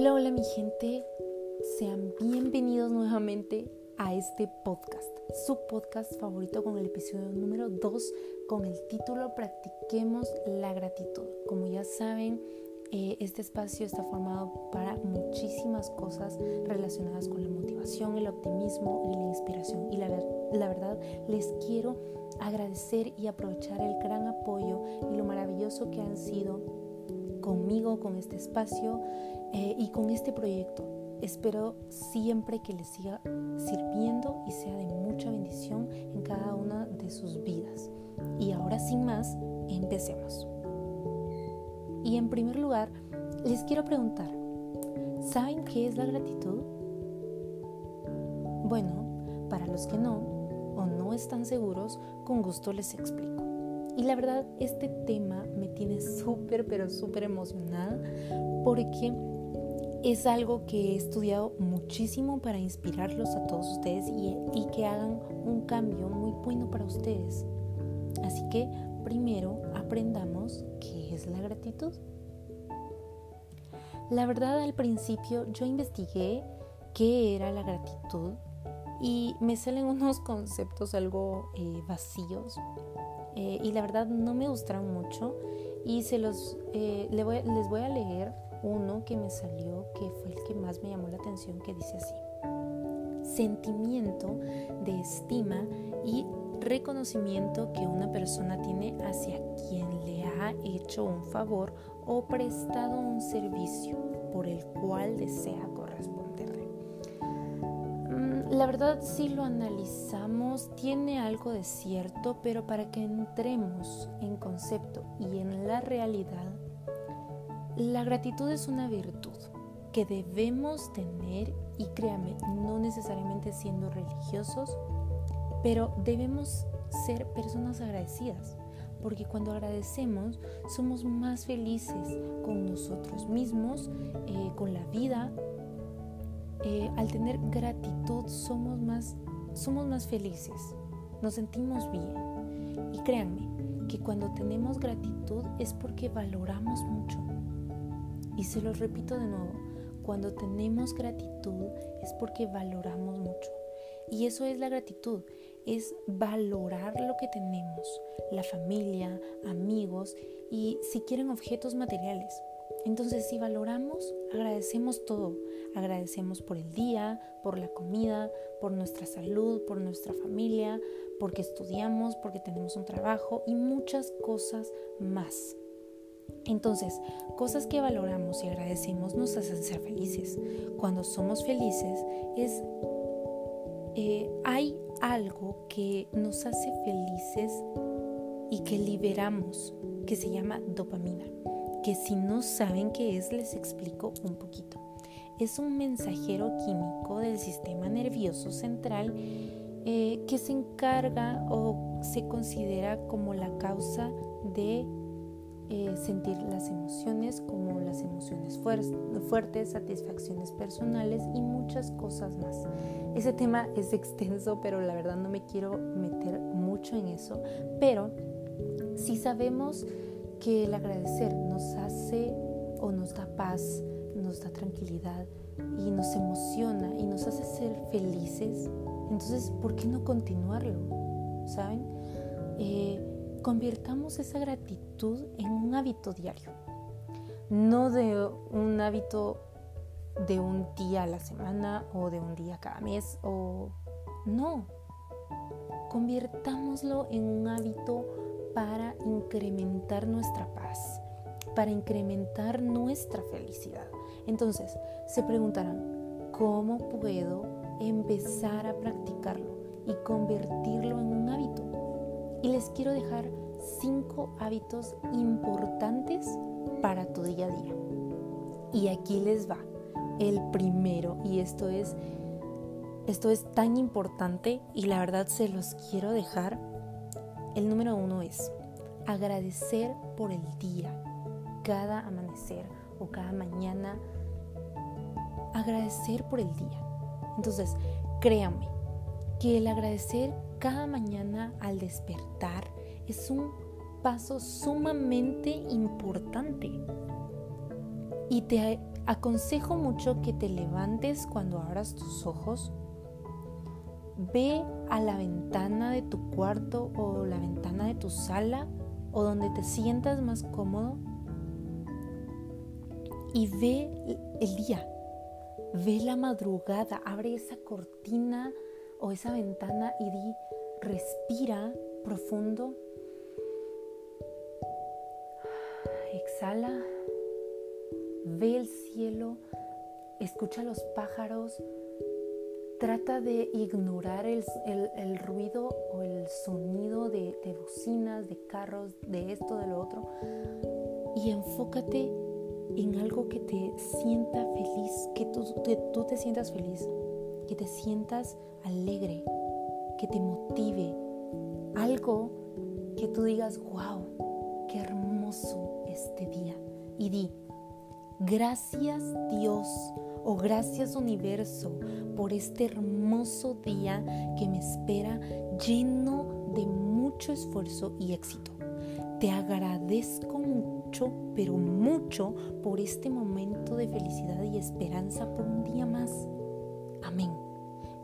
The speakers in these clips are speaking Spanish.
Hola, hola mi gente, sean bienvenidos nuevamente a este podcast, su podcast favorito con el episodio número 2 con el título Practiquemos la gratitud. Como ya saben, eh, este espacio está formado para muchísimas cosas relacionadas con la motivación, el optimismo y la inspiración. Y la, la verdad, les quiero agradecer y aprovechar el gran apoyo y lo maravilloso que han sido conmigo, con este espacio eh, y con este proyecto. Espero siempre que les siga sirviendo y sea de mucha bendición en cada una de sus vidas. Y ahora sin más, empecemos. Y en primer lugar, les quiero preguntar, ¿saben qué es la gratitud? Bueno, para los que no o no están seguros, con gusto les explico. Y la verdad, este tema me tiene súper, pero súper emocionada porque es algo que he estudiado muchísimo para inspirarlos a todos ustedes y, que hagan un cambio muy bueno para ustedes. Así que primero aprendamos qué es la gratitud. La verdad al principio yo investigué qué era la gratitud y me salen unos conceptos algo eh, vacíos eh, y la verdad no me gustaron mucho y se los eh, les voy a leer uno que me salió que fue el que más me llamó la atención que dice así. Sentimiento de estima y reconocimiento que una persona tiene hacia quien le ha hecho un favor o prestado un servicio por el cual desea corresponderle. La verdad, si lo analizamos, tiene algo de cierto, pero para que entremos en concepto y en la realidad, la gratitud es una virtud que debemos tener y créame, no necesariamente siendo religiosos, pero debemos ser personas agradecidas, porque cuando agradecemos somos más felices con nosotros mismos, eh, con la vida. Eh, al tener gratitud somos más, somos más felices, nos sentimos bien. Y créanme que cuando tenemos gratitud es porque valoramos mucho y se los repito de nuevo, cuando tenemos gratitud es porque valoramos mucho. Y eso es la gratitud, es valorar lo que tenemos, la familia, amigos y si quieren objetos materiales. Entonces si valoramos, agradecemos todo. Agradecemos por el día, por la comida, por nuestra salud, por nuestra familia, porque estudiamos, porque tenemos un trabajo y muchas cosas más. Entonces, cosas que valoramos y agradecemos nos hacen ser felices. Cuando somos felices es eh, hay algo que nos hace felices y que liberamos, que se llama dopamina, que si no saben qué es, les explico un poquito. Es un mensajero químico del sistema nervioso central eh, que se encarga o se considera como la causa de eh, sentir las emociones como las emociones fuertes, satisfacciones personales y muchas cosas más. Ese tema es extenso, pero la verdad no me quiero meter mucho en eso. Pero si sabemos que el agradecer nos hace o nos da paz, nos da tranquilidad y nos emociona y nos hace ser felices, entonces, ¿por qué no continuarlo? ¿Saben? Eh, convirtamos esa gratitud en un hábito diario, no de un hábito de un día a la semana o de un día cada mes o no. Convirtámoslo en un hábito para incrementar nuestra paz, para incrementar nuestra felicidad. Entonces, se preguntarán, ¿cómo puedo empezar a practicarlo y convertirlo en un hábito? y les quiero dejar cinco hábitos importantes para tu día a día. Y aquí les va el primero y esto es esto es tan importante y la verdad se los quiero dejar. El número uno es agradecer por el día, cada amanecer o cada mañana. Agradecer por el día. Entonces, créanme que el agradecer cada mañana al despertar es un paso sumamente importante. Y te aconsejo mucho que te levantes cuando abras tus ojos, ve a la ventana de tu cuarto o la ventana de tu sala o donde te sientas más cómodo y ve el día, ve la madrugada, abre esa cortina o esa ventana y di, respira profundo, exhala, ve el cielo, escucha los pájaros, trata de ignorar el, ruido o el sonido de, de bocinas, de carros, de esto, de lo otro, y enfócate en algo que te sienta feliz, que tú, te sientas feliz, que te sientas alegre, que te motive, algo que tú digas, wow, qué hermoso este día. Y di, gracias Dios o gracias universo por este hermoso día que me espera lleno de mucho esfuerzo y éxito. Te agradezco mucho, pero mucho por este momento de felicidad y esperanza por un día más. Amén.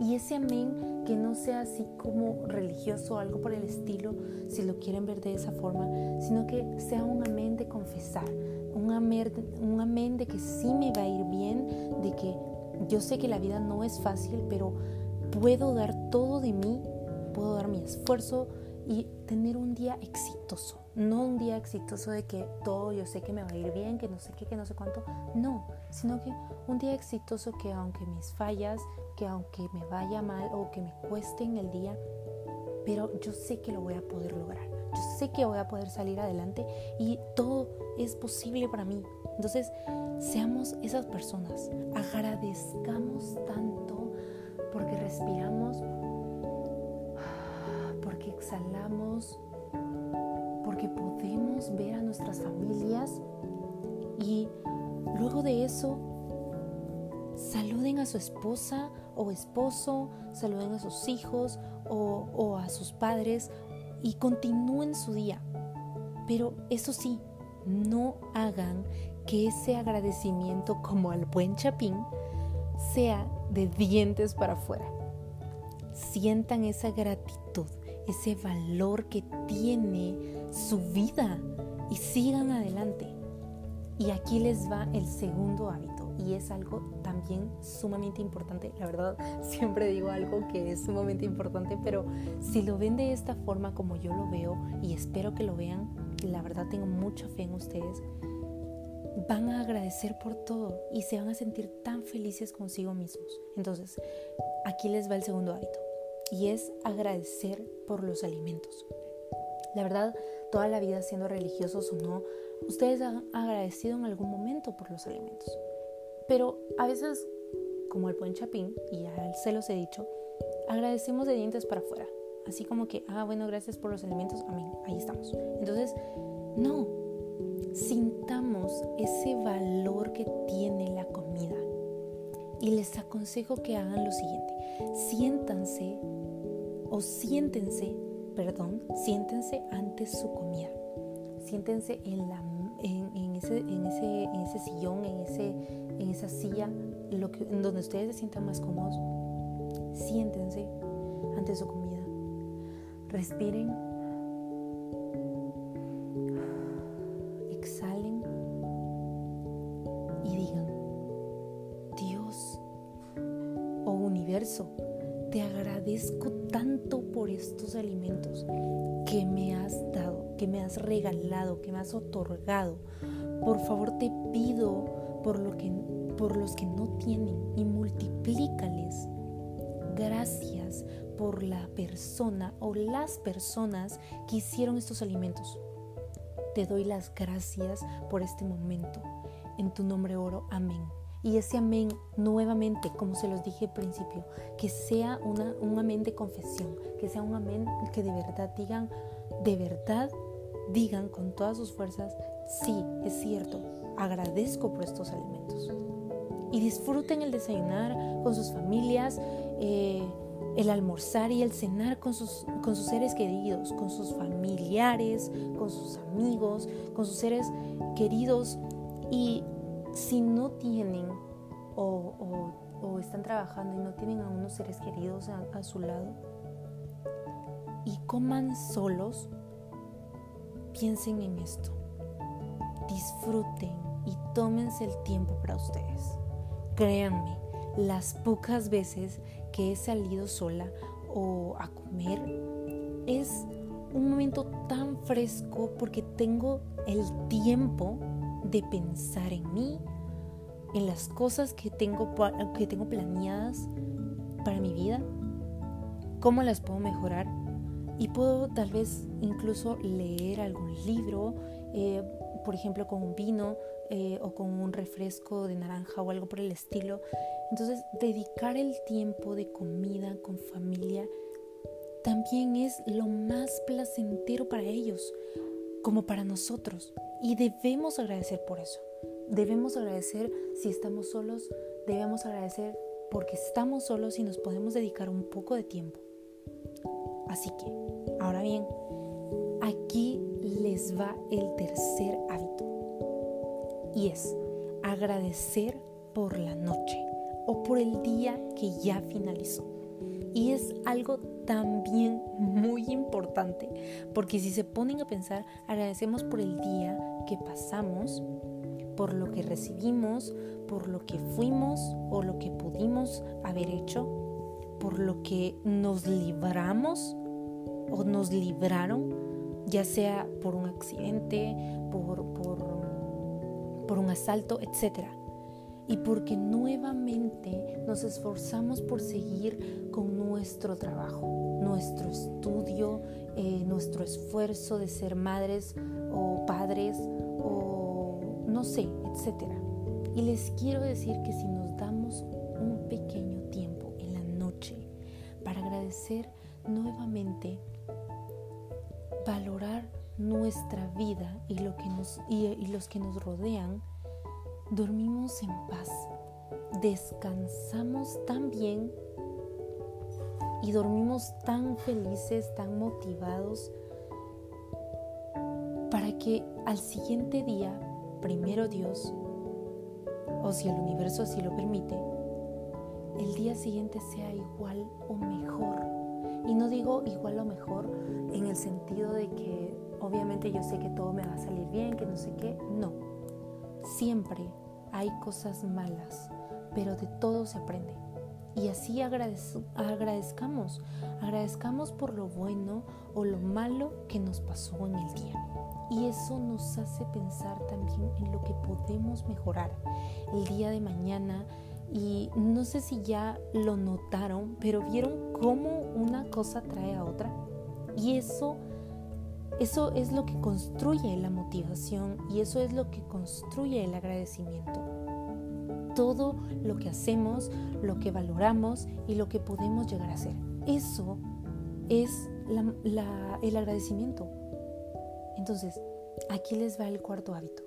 Y ese amén que no sea así como religioso o algo por el estilo, si lo quieren ver de esa forma, sino que sea un amén de confesar, un amén, de que sí me va a ir bien, de que yo sé que la vida no es fácil, pero puedo dar todo de mí, puedo dar mi esfuerzo y tener un día exitoso. No un día exitoso de que todo yo sé que me va a ir bien, que no sé qué, que no sé cuánto. No, sino que un día exitoso que aunque mis fallas, que aunque me vaya mal o que me cueste en el día, pero yo sé que lo voy a poder lograr. Yo sé que voy a poder salir adelante y todo es posible para mí. Entonces, seamos esas personas. Agradezcamos tanto porque respiramos, porque exhalamos porque podemos ver a nuestras familias y luego de eso saluden a su esposa o esposo, saluden a sus hijos o, a sus padres y continúen su día. Pero eso sí, no hagan que ese agradecimiento como al buen chapín sea de dientes para afuera. Sientan esa gratitud, ese valor que tiene su vida y sigan adelante. Y aquí les va el segundo hábito y es algo también sumamente importante. La verdad, siempre digo algo que es sumamente importante, pero si lo ven de esta forma como yo lo veo y espero que lo vean, la verdad tengo mucha fe en ustedes, van a agradecer por todo y se van a sentir tan felices consigo mismos. Entonces, aquí les va el segundo hábito y es agradecer por los alimentos. La verdad, toda la vida siendo religiosos o no, ustedes han agradecido en algún momento por los alimentos. Pero a veces, como el buen chapín, y ya se los he dicho, agradecemos de dientes para afuera. Así como que, ah, bueno, gracias por los alimentos, amén, ahí estamos. Entonces, no, sintamos ese valor que tiene la comida. Y les aconsejo que hagan lo siguiente, siéntanse o siéntense, perdón, siéntense ante su comida. Siéntense en, la, en, ese, en, ese, en ese sillón, en, ese, en esa silla, lo que, en donde ustedes se sientan más cómodos. Siéntense ante su comida. Respiren. Has regalado, que me has otorgado. Por favor te pido por, lo que, por los que no tienen y multiplícales. Gracias por la persona o las personas que hicieron estos alimentos. Te doy las gracias por este momento. En tu nombre oro. Amén. Y ese amén, nuevamente, como se los dije al principio, que sea una, un amén de confesión, que sea un amén que de verdad digan, de verdad digan con todas sus fuerzas, sí, es cierto, agradezco por estos alimentos. Y disfruten el desayunar con sus familias, eh, el almorzar y el cenar con sus, con sus seres queridos, con sus familiares, con sus amigos, con sus seres queridos. Y si no tienen o, están trabajando y no tienen a unos seres queridos a, su lado y coman solos, piensen en esto. Disfruten y tómense el tiempo para ustedes. Créanme, las pocas veces que he salido sola o a comer es un momento tan fresco porque tengo el tiempo de pensar en mí, en las cosas que tengo, que tengo planeadas para mi vida, cómo las puedo mejorar y puedo tal vez incluso leer algún libro, eh, por ejemplo con un vino eh, o con un refresco de naranja o algo por el estilo. Entonces dedicar el tiempo de comida con familia también es lo más placentero para ellos como para nosotros y debemos agradecer por eso. Debemos agradecer si estamos solos, debemos agradecer porque estamos solos y nos podemos dedicar un poco de tiempo. Así que, ahora bien, aquí les va el tercer hábito y es agradecer por la noche o por el día que ya finalizó. Y es algo también muy importante, porque si se ponen a pensar, agradecemos por el día que pasamos, por lo que recibimos, por lo que fuimos o lo que pudimos haber hecho, por lo que nos libramos o nos libraron, ya sea por un accidente, por, por, un asalto, etcétera y porque nuevamente nos esforzamos por seguir con nuestro trabajo, nuestro estudio, eh, nuestro esfuerzo de ser madres o padres o no sé, etcétera. Y les quiero decir que si nos nuevamente, valorar nuestra vida y, lo que nos, y los que nos rodean, dormimos en paz, descansamos tan bien y dormimos tan felices, tan motivados, para que al siguiente día, primero Dios, o si el universo así lo permite, el día siguiente sea igual o mejor. Y no digo igual o mejor en el sentido de que obviamente yo sé que todo me va a salir bien, que no sé qué, no. Siempre hay cosas malas, pero de todo se aprende. Y así agradezcamos, agradezcamos por lo bueno o lo malo que nos pasó en el día. Y eso nos hace pensar también en lo que podemos mejorar el día de mañana. Y no sé si ya lo notaron, pero vieron cómo una cosa trae a otra. Y eso eso es lo que construye la motivación y eso es lo que construye el agradecimiento. Todo lo que hacemos, lo que valoramos y lo que podemos llegar a hacer. Eso es el agradecimiento. Entonces, aquí les va el cuarto hábito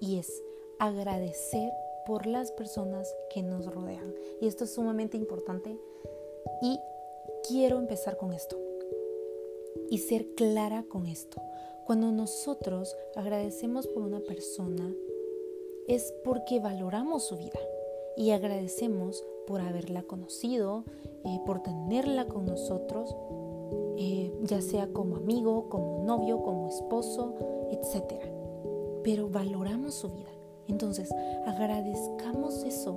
y es agradecer por las personas que nos rodean. Y esto es sumamente importante y quiero empezar con esto y ser clara con esto. Cuando nosotros agradecemos por una persona, es porque valoramos su vida y agradecemos por haberla conocido, eh, por tenerla con nosotros, eh, ya sea como amigo, como novio, como esposo, etc. Pero valoramos su vida. Entonces, agradezcamos eso.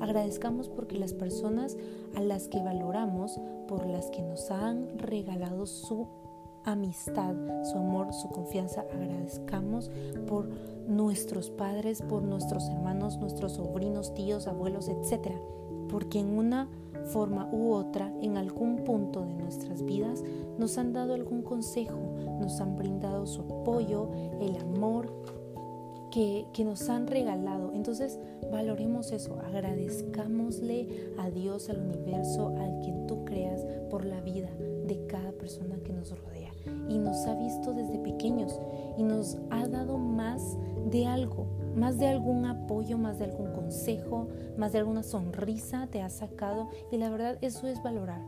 Agradezcamos porque las personas a las que valoramos, por las que nos han regalado su amistad, su amor, su confianza. Agradezcamos por nuestros padres, por nuestros hermanos, nuestros sobrinos, tíos, abuelos, etc. Porque en una forma u otra, en algún punto de nuestras vidas, nos han dado algún consejo, nos han brindado su apoyo, el amor que, nos han regalado. Entonces, valoremos eso, agradezcámosle a Dios, al universo, al quien tú creas, por la vida de cada persona que nos rodea y nos ha visto desde pequeños y nos ha dado más de algo, más de algún apoyo, más de algún consejo, más de alguna sonrisa te ha sacado y la verdad eso es valorar.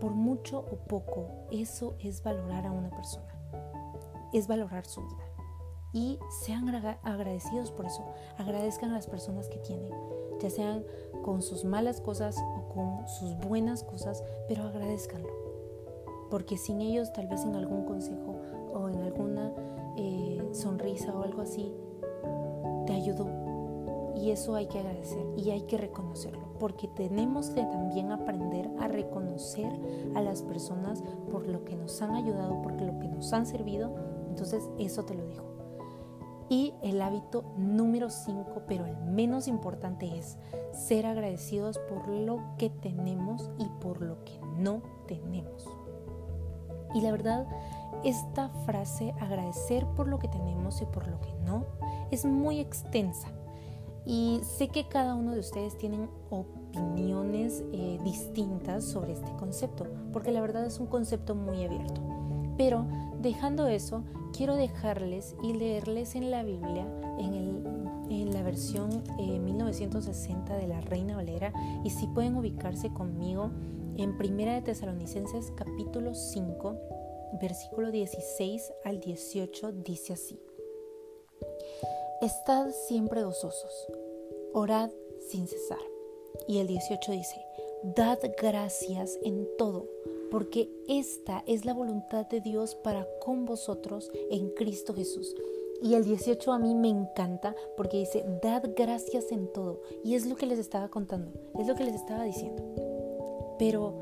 Por mucho o poco, eso es valorar a una persona. Es valorar su vida. Y sean agradecidos por eso. Agradezcan a las personas que tienen, ya sean con sus malas cosas o con sus buenas cosas, pero agradezcanlo. Porque sin ellos tal vez en algún consejo o en alguna eh, sonrisa o algo así, te ayudó. Y eso hay que agradecer y hay que reconocerlo, porque tenemos que también aprender a reconocer a las personas por lo que nos han ayudado, por lo que nos han servido. Entonces eso te lo digo. Y el hábito número 5, pero el menos importante es ser agradecidos por lo que tenemos y por lo que no tenemos. Y la verdad, esta frase, agradecer por lo que tenemos y por lo que no, es muy extensa. Y sé que cada uno de ustedes tienen opiniones eh, distintas sobre este concepto, porque la verdad es un concepto muy abierto. Pero dejando eso, quiero dejarles y leerles en la Biblia, en, la versión 1960 eh, de la Reina Valera, y si pueden ubicarse conmigo en Primera de Tesalonicenses capítulo 5, versículo 16 al 18, dice así. Estad siempre gozosos, orad sin cesar. Y el 18 dice, dad gracias en todo, porque esta es la voluntad de Dios para con vosotros en Cristo Jesús. Y el 18 a mí me encanta porque dice, dad gracias en todo. Y es lo que les estaba contando, es lo que les estaba diciendo. Pero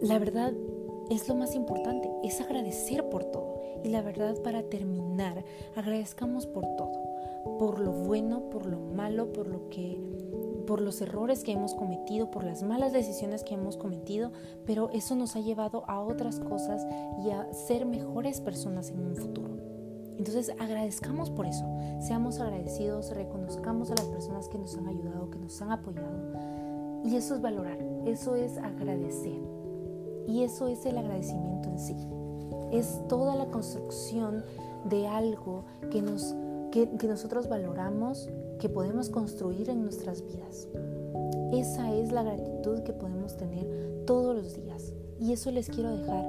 la verdad es lo más importante, es agradecer por todo. Y la verdad para terminar, agradezcamos por todo por lo bueno, por lo malo, por lo que por los errores que hemos cometido, por las malas decisiones que hemos cometido, pero eso nos ha llevado a otras cosas y a ser mejores personas en un futuro. Entonces agradezcamos por eso, seamos agradecidos, reconozcamos a las personas que nos han ayudado, que nos han apoyado. Y eso es valorar, eso es agradecer. Y eso es el agradecimiento en sí. Es toda la construcción de algo que nos que, nosotros valoramos, que podemos construir en nuestras vidas. Esa es la gratitud que podemos tener todos los días. Y eso les quiero dejar.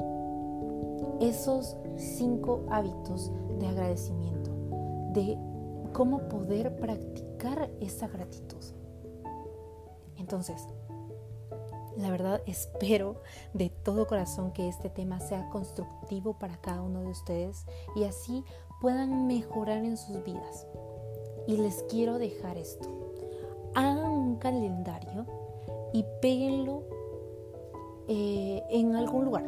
Esos cinco hábitos de agradecimiento, de cómo poder practicar esa gratitud. Entonces, la verdad espero de todo corazón que este tema sea constructivo para cada uno de ustedes y así puedan mejorar en sus vidas. Y les quiero dejar esto. Hagan un calendario y péguenlo eh, en algún lugar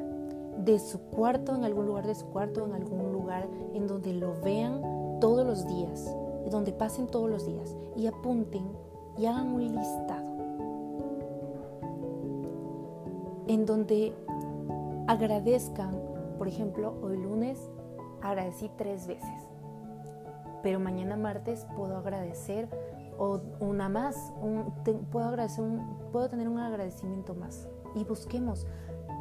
de su cuarto, en algún lugar de su cuarto, en algún lugar en donde lo vean todos los días, donde pasen todos los días y apunten y hagan un listado en donde agradezcan, por ejemplo, hoy lunes agradecí tres veces, pero mañana martes puedo agradecer o una más, puedo, agradecer puedo tener un agradecimiento más y busquemos.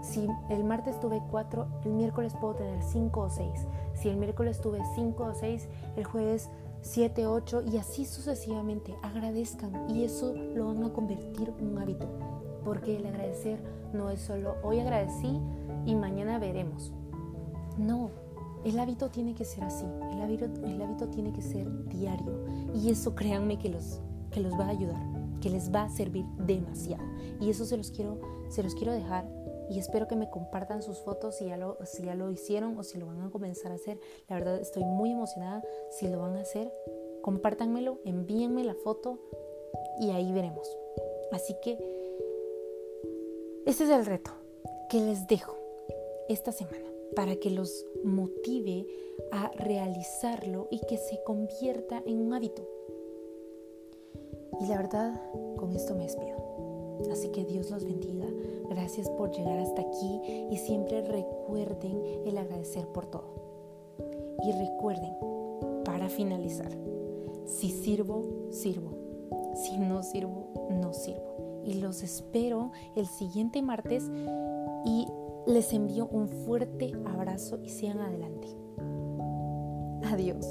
Si el martes tuve cuatro, el miércoles puedo tener cinco o seis. Si el miércoles tuve cinco o seis, el jueves siete, ocho y así sucesivamente. Agradezcan y eso lo van a convertir en un hábito. Porque el agradecer no es solo hoy agradecí y mañana veremos. No, el hábito tiene que ser así, el hábito, el hábito tiene que ser diario y eso créanme que los, que los va a ayudar, que les va a servir demasiado. Y eso se los quiero, se los quiero dejar y espero que me compartan sus fotos si ya, lo, si ya lo hicieron o si lo van a comenzar a hacer. La verdad estoy muy emocionada si lo van a hacer. Compártanmelo, envíenme la foto y ahí veremos. Así que este es el reto que les dejo esta semana para que los motive a realizarlo y que se convierta en un hábito. Y la verdad, con esto me despido. Así que Dios los bendiga. Gracias por llegar hasta aquí y siempre recuerden el agradecer por todo. Y recuerden, para finalizar, si sirvo, sirvo. Si no sirvo, no sirvo. Y los espero el siguiente martes y les envío un fuerte abrazo y sigan adelante. Adiós.